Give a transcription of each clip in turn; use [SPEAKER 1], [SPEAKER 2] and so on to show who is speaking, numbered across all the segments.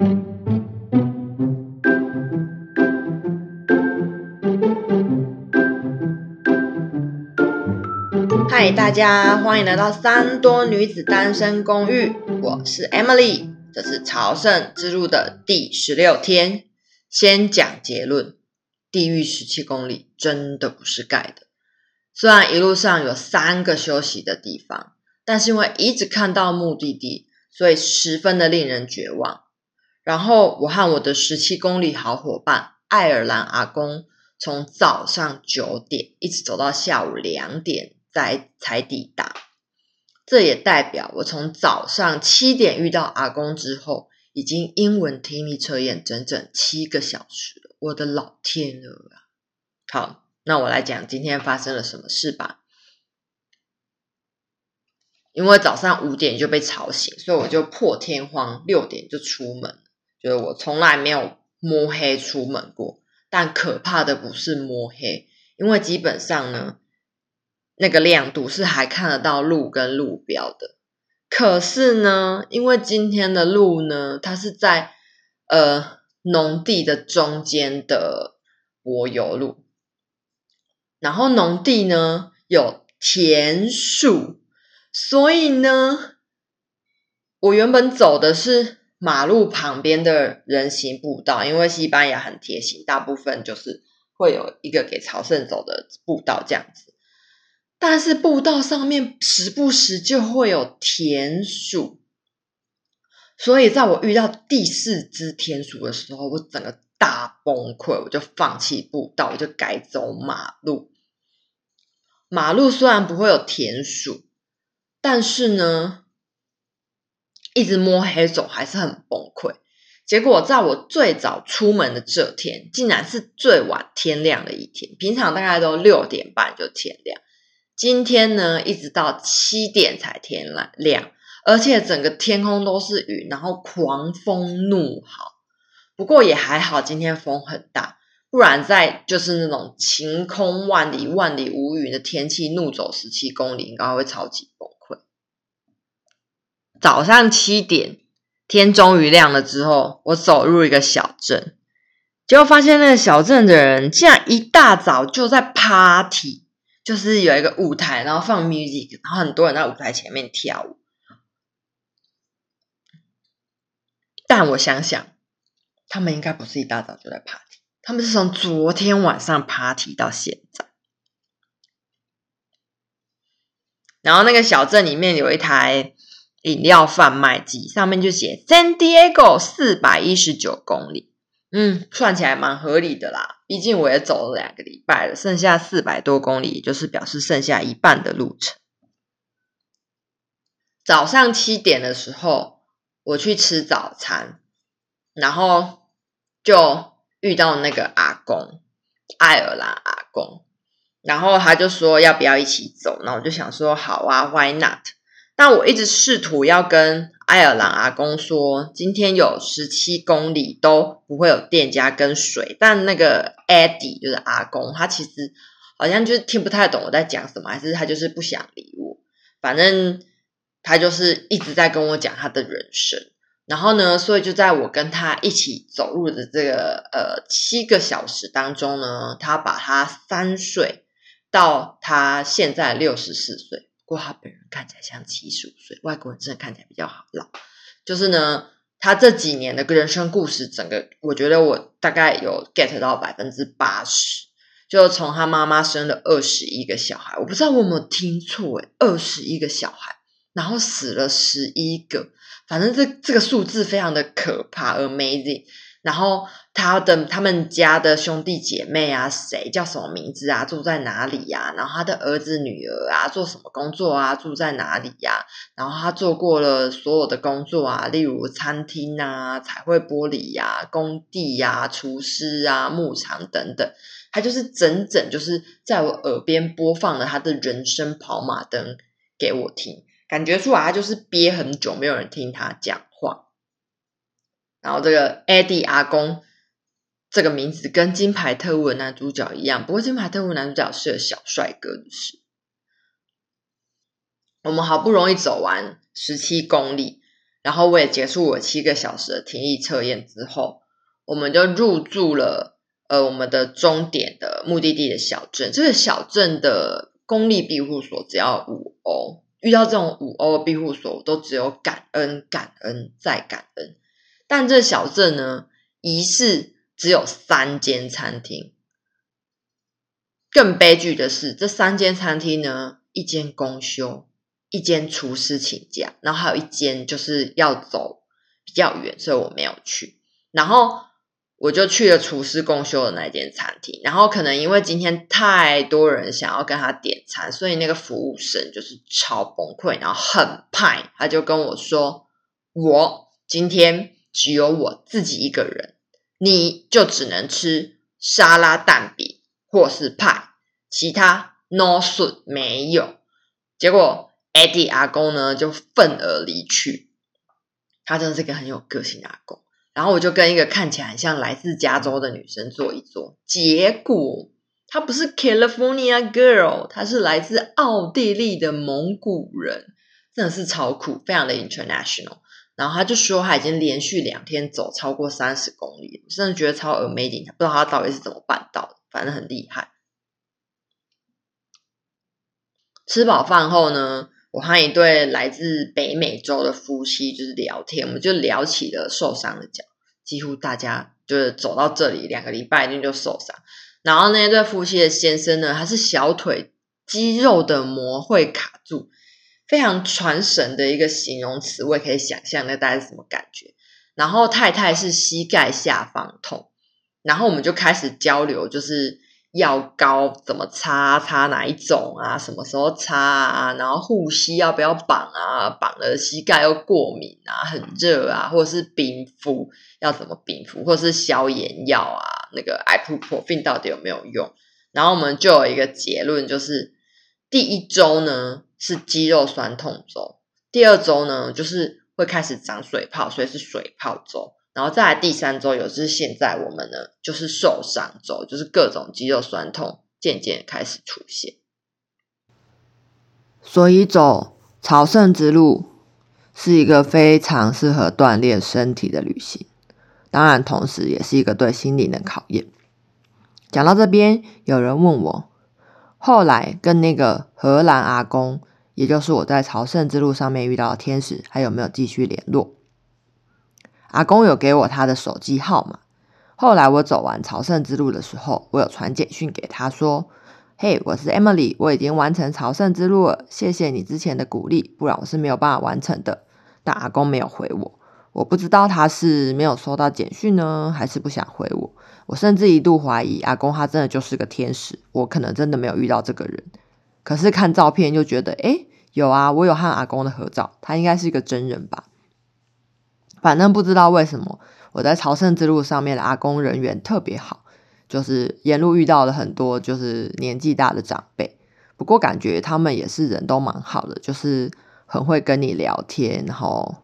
[SPEAKER 1] 嗨，大家欢迎来到三多女子单身公寓，我是 Emily，这是朝圣之路的第十六天。先讲结论，地狱十七公里真的不是盖的。虽然一路上有三个休息的地方，但是因为一直看到目的地，所以十分的令人绝望。然后我和我的十七公里好伙伴爱尔兰阿公，从早上九点一直走到下午两点才才抵达。这也代表我从早上七点遇到阿公之后，已经英文听力测验整整七个小时。我的老天鹅啊！好，那我来讲今天发生了什么事吧。因为早上五点就被吵醒，所以我就破天荒六点就出门。就是我从来没有摸黑出门过，但可怕的不是摸黑，因为基本上呢，那个亮度是还看得到路跟路标的。可是呢，因为今天的路呢，它是在呃农地的中间的柏油路，然后农地呢有田树，所以呢，我原本走的是马路旁边的人行步道，因为西班牙很贴心，大部分就是会有一个给朝圣走的步道这样子。但是步道上面时不时就会有田鼠，所以在我遇到第四只田鼠的时候，我整个大崩溃，我就放弃步道，我就改走马路。马路虽然不会有田鼠，但是呢，一直摸黑走还是很崩溃。结果在我最早出门的这天，竟然是最晚天亮的一天。平常大概都六点半就天亮。今天呢，一直到七点才天亮，而且整个天空都是云，然后狂风怒号。不过也还好，今天风很大，不然在就是那种晴空万里、万里无云的天气，怒走十七公里，应该会超级崩。早上七点，天终于亮了之后，我走入一个小镇，结果发现那个小镇的人竟然一大早就在 party。就是有一个舞台，然后放 music，然后很多人在舞台前面跳舞。但我想想，他们应该不是一大早就在 party，他们是从昨天晚上 party 到现在。然后那个小镇里面有一台饮料贩卖机，上面就写 San Diego 四百一十九公里。嗯，算起来蛮合理的啦。毕竟我也走了两个礼拜了，剩下四百多公里，就是表示剩下一半的路程。早上七点的时候，我去吃早餐，然后就遇到那个阿公，爱尔兰阿公，然后他就说要不要一起走，那我就想说好啊，Why not？那我一直试图要跟爱尔兰阿公说，今天有十七公里都不会有店家跟水，但那个 Eddie 就是阿公，他其实好像就是听不太懂我在讲什么，还是他就是不想理我。反正他就是一直在跟我讲他的人生。然后呢，所以就在我跟他一起走路的这个呃七个小时当中呢，他把他三岁到他现在六十四岁。不过他本人看起来像七十五岁，外国人真的看起来比较好老。就是呢，他这几年的人生故事，整个我觉得我大概有 get 到百分之八十。就从他妈妈生了二十一个小孩，我不知道我有没有听错诶，二十一个小孩，然后死了十一个，反正这这个数字非常的可怕，amazing。然后他的他们家的兄弟姐妹啊，谁叫什么名字啊？住在哪里呀？然后他的儿子女儿啊，做什么工作啊？住在哪里呀？然后他做过了所有的工作啊，例如餐厅啊、彩绘玻璃呀、工地呀、厨师啊、牧场等等。他就是整整就是在我耳边播放了他的人生跑马灯给我听，感觉出来他就是憋很久，没有人听他讲话。然后这个 Eddie 阿公这个名字跟《金牌特务》的男主角一样，不过《金牌特务》男主角是个小帅哥，就是。我们好不容易走完十七公里，然后我也结束我七个小时的听力测验之后，我们就入住了呃我们的终点的目的地的小镇。这个小镇的公立庇护所只要五欧，遇到这种五欧的庇护所，我都只有感恩、感恩再感恩。但这小镇呢，疑似只有三间餐厅。更悲剧的是，这三间餐厅呢，一间公休，一间厨师请假，然后还有一间就是要走比较远，所以我没有去。然后我就去了厨师公休的那间餐厅。然后可能因为今天太多人想要跟他点餐，所以那个服务生就是超崩溃，然后很派，他就跟我说：“我今天只有我自己一个人，你就只能吃沙拉蛋饼。”或是派，其他 no soup 没有。结果 Eddie 阿公呢就愤而离去。他真的是个很有个性的阿公。然后我就跟一个看起来很像来自加州的女生坐一坐。结果她不是 California girl，她是来自奥地利的蒙古人，真的是超酷，非常的 international。然后他就说他已经连续两天走超过三十公里，我真的觉得超 amazing，不知道他到底是怎么办到的。反正很厉害。吃饱饭后呢，我和一对来自北美洲的夫妻就是聊天，我们就聊起了受伤的脚。几乎大家就是走到这里两个礼拜一定就受伤。然后那一对夫妻的先生呢，他是小腿肌肉的膜会卡住，非常传神的一个形容词，我也可以想象那大概是什么感觉。然后太太是膝盖下方痛。然后我们就开始交流，就是药膏怎么擦，擦哪一种啊？什么时候擦啊？然后护膝要不要绑啊？绑了膝盖又过敏啊，很热啊，或者是冰敷要怎么冰敷，或是消炎药啊，那个 ibuprofen 到底有没有用？然后我们就有一个结论，就是第一周呢是肌肉酸痛周，第二周呢就是会开始长水泡，所以是水泡周。然后再来第三周，有就是现在我们呢，就是受伤周，就是各种肌肉酸痛渐渐开始出现。所以走朝圣之路是一个非常适合锻炼身体的旅行，当然同时也是一个对心灵的考验。讲到这边，有人问我，后来跟那个荷兰阿公，也就是我在朝圣之路上面遇到的天使，还有没有继续联络？阿公有给我他的手机号码。后来我走完朝圣之路的时候，我有传简讯给他说：“嘿，我是 Emily，我已经完成朝圣之路了，谢谢你之前的鼓励，不然我是没有办法完成的。”但阿公没有回我，我不知道他是没有收到简讯呢，还是不想回我。我甚至一度怀疑阿公他真的就是个天使，我可能真的没有遇到这个人。可是看照片又觉得，诶，有啊，我有和阿公的合照，他应该是一个真人吧。反正不知道为什么，我在朝圣之路上面的阿公人缘特别好，就是沿路遇到了很多就是年纪大的长辈，不过感觉他们也是人都蛮好的，就是很会跟你聊天，然后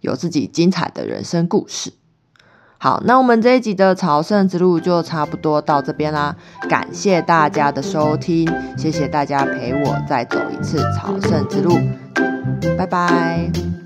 [SPEAKER 1] 有自己精彩的人生故事。好，那我们这一集的朝圣之路就差不多到这边啦，感谢大家的收听，谢谢大家陪我再走一次朝圣之路，拜拜。